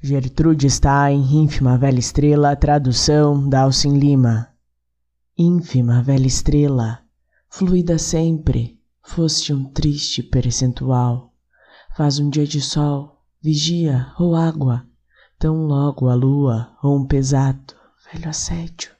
Gertrude está em ínfima velha estrela, tradução Dalcin Lima. Ínfima velha estrela, fluida sempre, foste um triste percentual. Faz um dia de sol, vigia ou água, tão logo a lua ou um pesado velho assédio